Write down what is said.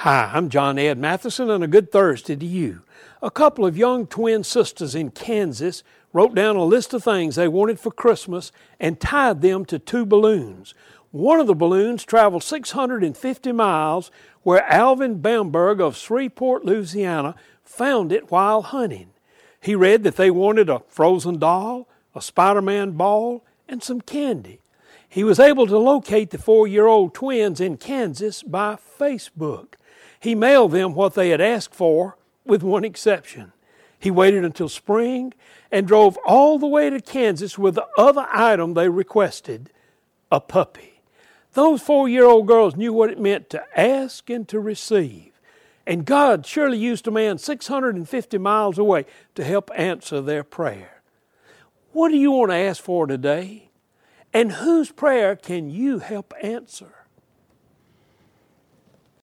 Hi, I'm John Ed Matheson, and a good Thursday to you. A couple of young twin sisters in Kansas wrote down a list of things they wanted for Christmas and tied them to two balloons. One of the balloons traveled 650 miles, where Alvin Bamberg of Shreveport, Louisiana, found it while hunting. He read that they wanted a frozen doll, a Spider Man ball, and some candy. He was able to locate the four year old twins in Kansas by Facebook. He mailed them what they had asked for, with one exception. He waited until spring and drove all the way to Kansas with the other item they requested a puppy. Those four year old girls knew what it meant to ask and to receive. And God surely used a man 650 miles away to help answer their prayer. What do you want to ask for today? And whose prayer can you help answer?